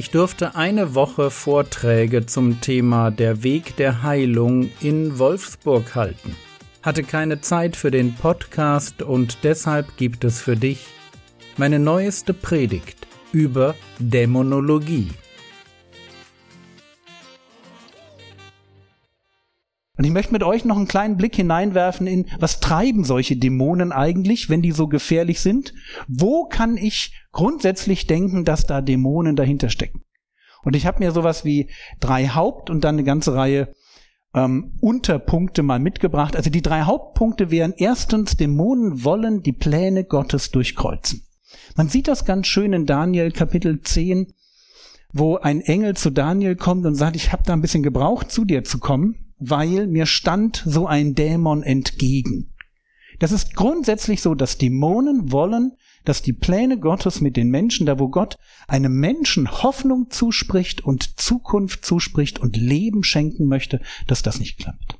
Ich durfte eine Woche Vorträge zum Thema Der Weg der Heilung in Wolfsburg halten. Hatte keine Zeit für den Podcast und deshalb gibt es für dich meine neueste Predigt über Dämonologie. Und ich möchte mit euch noch einen kleinen Blick hineinwerfen in, was treiben solche Dämonen eigentlich, wenn die so gefährlich sind? Wo kann ich grundsätzlich denken, dass da Dämonen dahinter stecken? Und ich habe mir sowas wie drei Haupt- und dann eine ganze Reihe ähm, Unterpunkte mal mitgebracht. Also die drei Hauptpunkte wären erstens, Dämonen wollen die Pläne Gottes durchkreuzen. Man sieht das ganz schön in Daniel Kapitel 10, wo ein Engel zu Daniel kommt und sagt, ich habe da ein bisschen gebraucht, zu dir zu kommen weil mir stand so ein Dämon entgegen. Das ist grundsätzlich so, dass Dämonen wollen, dass die Pläne Gottes mit den Menschen, da wo Gott einem Menschen Hoffnung zuspricht und Zukunft zuspricht und Leben schenken möchte, dass das nicht klappt.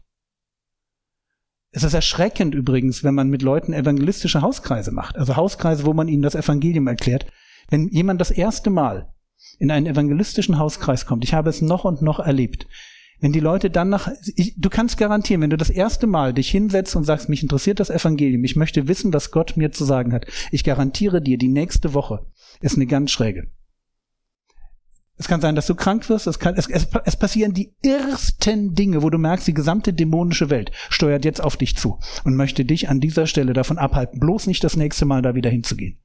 Es ist erschreckend übrigens, wenn man mit Leuten evangelistische Hauskreise macht, also Hauskreise, wo man ihnen das Evangelium erklärt. Wenn jemand das erste Mal in einen evangelistischen Hauskreis kommt, ich habe es noch und noch erlebt, wenn die Leute dann nach, ich, du kannst garantieren, wenn du das erste Mal dich hinsetzt und sagst, mich interessiert das Evangelium, ich möchte wissen, was Gott mir zu sagen hat, ich garantiere dir, die nächste Woche ist eine ganz schräge. Es kann sein, dass du krank wirst. Es, kann, es, es, es passieren die irrsten Dinge, wo du merkst, die gesamte dämonische Welt steuert jetzt auf dich zu und möchte dich an dieser Stelle davon abhalten, bloß nicht das nächste Mal da wieder hinzugehen.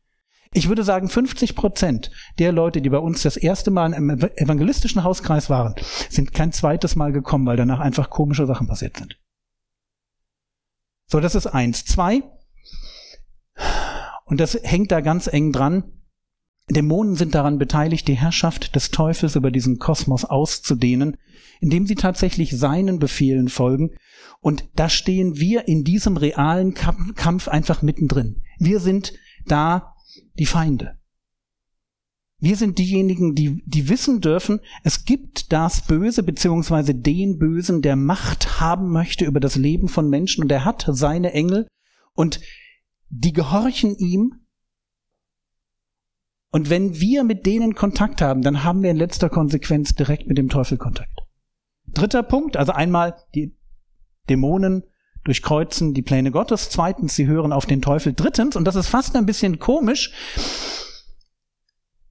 Ich würde sagen, 50 Prozent der Leute, die bei uns das erste Mal im evangelistischen Hauskreis waren, sind kein zweites Mal gekommen, weil danach einfach komische Sachen passiert sind. So, das ist eins. Zwei, und das hängt da ganz eng dran, Dämonen sind daran beteiligt, die Herrschaft des Teufels über diesen Kosmos auszudehnen, indem sie tatsächlich seinen Befehlen folgen. Und da stehen wir in diesem realen Kampf einfach mittendrin. Wir sind da die Feinde. Wir sind diejenigen, die, die wissen dürfen, es gibt das Böse beziehungsweise den Bösen, der Macht haben möchte über das Leben von Menschen und er hat seine Engel und die gehorchen ihm. Und wenn wir mit denen Kontakt haben, dann haben wir in letzter Konsequenz direkt mit dem Teufel Kontakt. Dritter Punkt, also einmal die Dämonen durchkreuzen die Pläne Gottes. Zweitens, sie hören auf den Teufel. Drittens, und das ist fast ein bisschen komisch,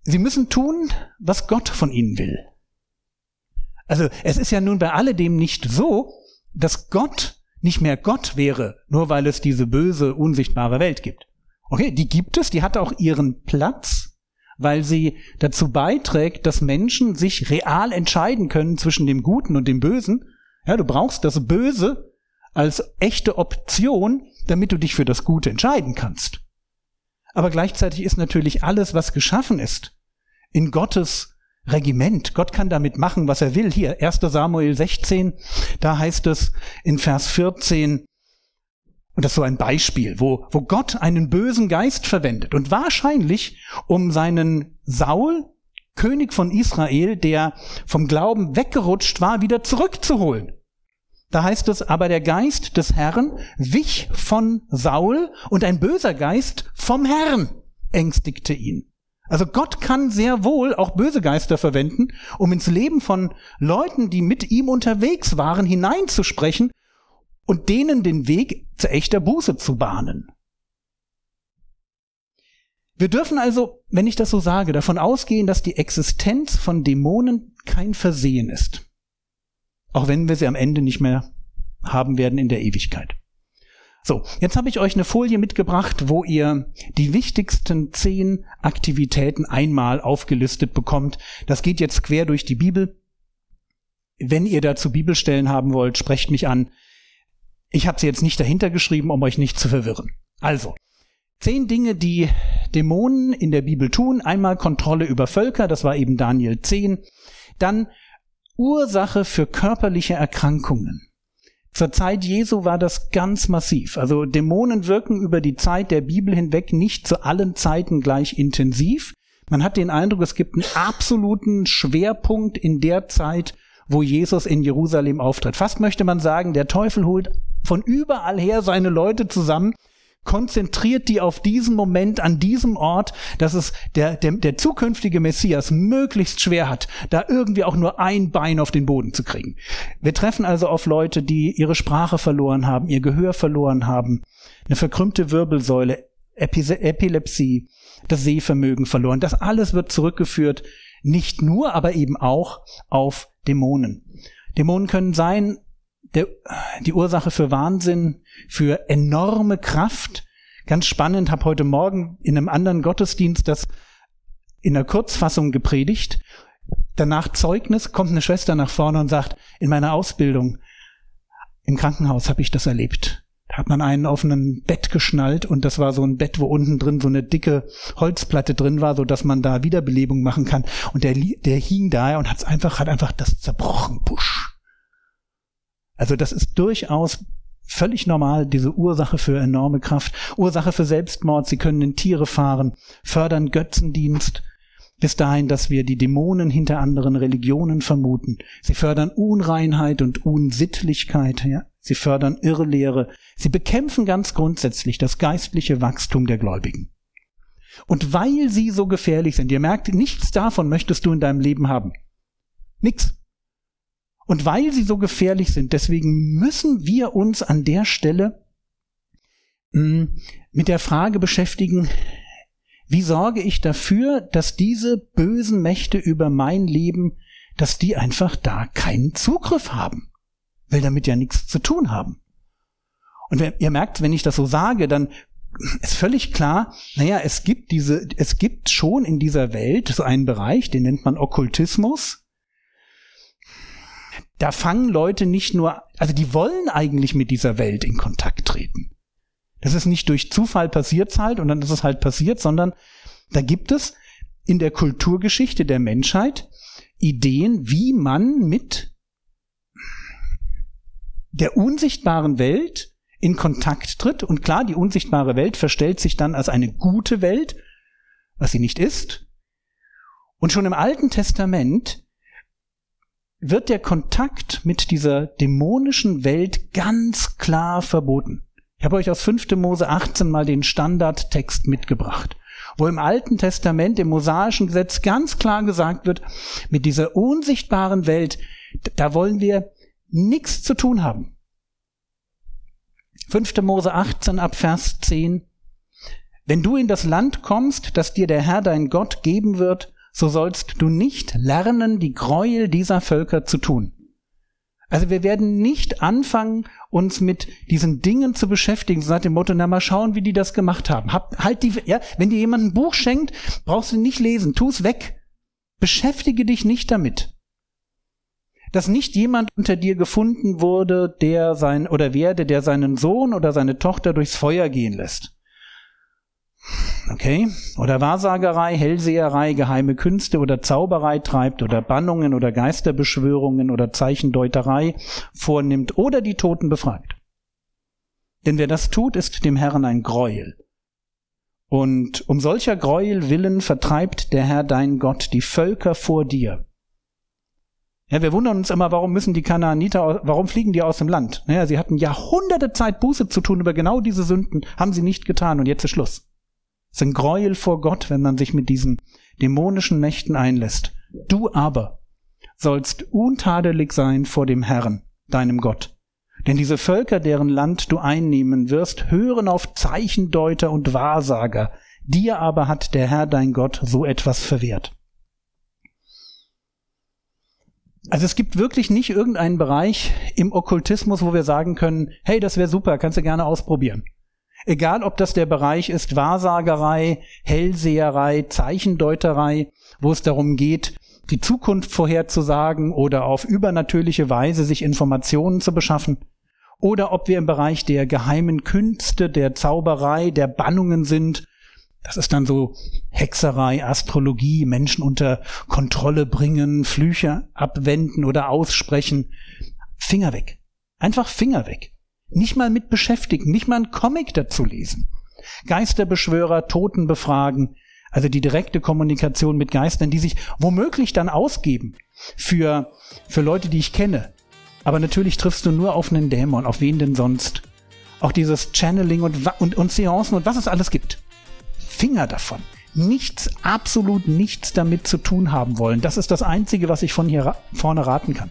sie müssen tun, was Gott von ihnen will. Also es ist ja nun bei alledem nicht so, dass Gott nicht mehr Gott wäre, nur weil es diese böse, unsichtbare Welt gibt. Okay, die gibt es, die hat auch ihren Platz, weil sie dazu beiträgt, dass Menschen sich real entscheiden können zwischen dem Guten und dem Bösen. Ja, du brauchst das Böse, als echte Option, damit du dich für das Gute entscheiden kannst. Aber gleichzeitig ist natürlich alles, was geschaffen ist, in Gottes Regiment. Gott kann damit machen, was er will. Hier, 1 Samuel 16, da heißt es in Vers 14, und das ist so ein Beispiel, wo, wo Gott einen bösen Geist verwendet und wahrscheinlich, um seinen Saul, König von Israel, der vom Glauben weggerutscht war, wieder zurückzuholen. Da heißt es, aber der Geist des Herrn wich von Saul und ein böser Geist vom Herrn ängstigte ihn. Also Gott kann sehr wohl auch böse Geister verwenden, um ins Leben von Leuten, die mit ihm unterwegs waren, hineinzusprechen und denen den Weg zu echter Buße zu bahnen. Wir dürfen also, wenn ich das so sage, davon ausgehen, dass die Existenz von Dämonen kein Versehen ist auch wenn wir sie am Ende nicht mehr haben werden in der Ewigkeit. So, jetzt habe ich euch eine Folie mitgebracht, wo ihr die wichtigsten zehn Aktivitäten einmal aufgelistet bekommt. Das geht jetzt quer durch die Bibel. Wenn ihr dazu Bibelstellen haben wollt, sprecht mich an. Ich habe sie jetzt nicht dahinter geschrieben, um euch nicht zu verwirren. Also, zehn Dinge, die Dämonen in der Bibel tun. Einmal Kontrolle über Völker, das war eben Daniel 10. Dann Ursache für körperliche Erkrankungen. Zur Zeit Jesu war das ganz massiv. Also Dämonen wirken über die Zeit der Bibel hinweg nicht zu allen Zeiten gleich intensiv. Man hat den Eindruck, es gibt einen absoluten Schwerpunkt in der Zeit, wo Jesus in Jerusalem auftritt. Fast möchte man sagen, der Teufel holt von überall her seine Leute zusammen, konzentriert die auf diesen Moment an diesem Ort, dass es der, der, der zukünftige Messias möglichst schwer hat, da irgendwie auch nur ein Bein auf den Boden zu kriegen. Wir treffen also auf Leute, die ihre Sprache verloren haben, ihr Gehör verloren haben, eine verkrümmte Wirbelsäule, Epi Epilepsie, das Sehvermögen verloren. Das alles wird zurückgeführt, nicht nur, aber eben auch auf Dämonen. Dämonen können sein der, die Ursache für Wahnsinn, für enorme Kraft. Ganz spannend, habe heute Morgen in einem anderen Gottesdienst das in der Kurzfassung gepredigt. Danach Zeugnis, kommt eine Schwester nach vorne und sagt, in meiner Ausbildung im Krankenhaus habe ich das erlebt. Da hat man einen auf ein Bett geschnallt und das war so ein Bett, wo unten drin so eine dicke Holzplatte drin war, so dass man da Wiederbelebung machen kann. Und der, der hing da und hat einfach, hat einfach das zerbrochen. Pusch. Also das ist durchaus völlig normal, diese Ursache für enorme Kraft, Ursache für Selbstmord, sie können in Tiere fahren, fördern Götzendienst, bis dahin, dass wir die Dämonen hinter anderen Religionen vermuten. Sie fördern Unreinheit und Unsittlichkeit, ja. Sie fördern Irrlehre. Sie bekämpfen ganz grundsätzlich das geistliche Wachstum der Gläubigen. Und weil sie so gefährlich sind, ihr merkt, nichts davon möchtest du in deinem Leben haben. Nix. Und weil sie so gefährlich sind, deswegen müssen wir uns an der Stelle hm, mit der Frage beschäftigen, wie sorge ich dafür, dass diese bösen Mächte über mein Leben, dass die einfach da keinen Zugriff haben? Will damit ja nichts zu tun haben. Und ihr merkt, wenn ich das so sage, dann ist völlig klar, naja, es gibt diese, es gibt schon in dieser Welt so einen Bereich, den nennt man Okkultismus da fangen Leute nicht nur, also die wollen eigentlich mit dieser Welt in Kontakt treten. Das ist nicht durch Zufall passiert halt und dann ist es halt passiert, sondern da gibt es in der Kulturgeschichte der Menschheit Ideen, wie man mit der unsichtbaren Welt in Kontakt tritt. Und klar, die unsichtbare Welt verstellt sich dann als eine gute Welt, was sie nicht ist. Und schon im Alten Testament wird der Kontakt mit dieser dämonischen Welt ganz klar verboten. Ich habe euch aus 5. Mose 18 mal den Standardtext mitgebracht, wo im Alten Testament, im mosaischen Gesetz ganz klar gesagt wird, mit dieser unsichtbaren Welt, da wollen wir nichts zu tun haben. 5. Mose 18 ab Vers 10. Wenn du in das Land kommst, das dir der Herr dein Gott geben wird, so sollst du nicht lernen, die Gräuel dieser Völker zu tun. Also wir werden nicht anfangen, uns mit diesen Dingen zu beschäftigen, so nach dem Motto, na mal schauen, wie die das gemacht haben. Hab, halt die, ja, wenn dir jemand ein Buch schenkt, brauchst du nicht lesen, tu es weg. Beschäftige dich nicht damit. Dass nicht jemand unter dir gefunden wurde, der sein, oder werde, der seinen Sohn oder seine Tochter durchs Feuer gehen lässt. Okay? Oder Wahrsagerei, Hellseherei, geheime Künste oder Zauberei treibt oder Bannungen oder Geisterbeschwörungen oder Zeichendeuterei vornimmt oder die Toten befragt. Denn wer das tut, ist dem Herrn ein Gräuel. Und um solcher Gräuel willen vertreibt der Herr dein Gott die Völker vor dir. Ja, wir wundern uns immer, warum müssen die Kanaaniter, warum fliegen die aus dem Land? Naja, sie hatten Jahrhunderte Zeit Buße zu tun über genau diese Sünden, haben sie nicht getan und jetzt ist Schluss. Es ist ein Gräuel vor Gott, wenn man sich mit diesen dämonischen Mächten einlässt. Du aber sollst untadelig sein vor dem Herrn, deinem Gott. Denn diese Völker, deren Land du einnehmen wirst, hören auf Zeichendeuter und Wahrsager. Dir aber hat der Herr dein Gott so etwas verwehrt. Also es gibt wirklich nicht irgendeinen Bereich im Okkultismus, wo wir sagen können, hey, das wäre super, kannst du gerne ausprobieren. Egal, ob das der Bereich ist Wahrsagerei, Hellseherei, Zeichendeuterei, wo es darum geht, die Zukunft vorherzusagen oder auf übernatürliche Weise sich Informationen zu beschaffen. Oder ob wir im Bereich der geheimen Künste, der Zauberei, der Bannungen sind. Das ist dann so Hexerei, Astrologie, Menschen unter Kontrolle bringen, Flüche abwenden oder aussprechen. Finger weg. Einfach Finger weg nicht mal mit beschäftigen, nicht mal einen Comic dazu lesen. Geisterbeschwörer, Toten befragen, also die direkte Kommunikation mit Geistern, die sich womöglich dann ausgeben für, für Leute, die ich kenne. Aber natürlich triffst du nur auf einen Dämon, auf wen denn sonst? Auch dieses Channeling und, und, und Seancen und was es alles gibt. Finger davon. Nichts, absolut nichts damit zu tun haben wollen. Das ist das Einzige, was ich von hier ra vorne raten kann.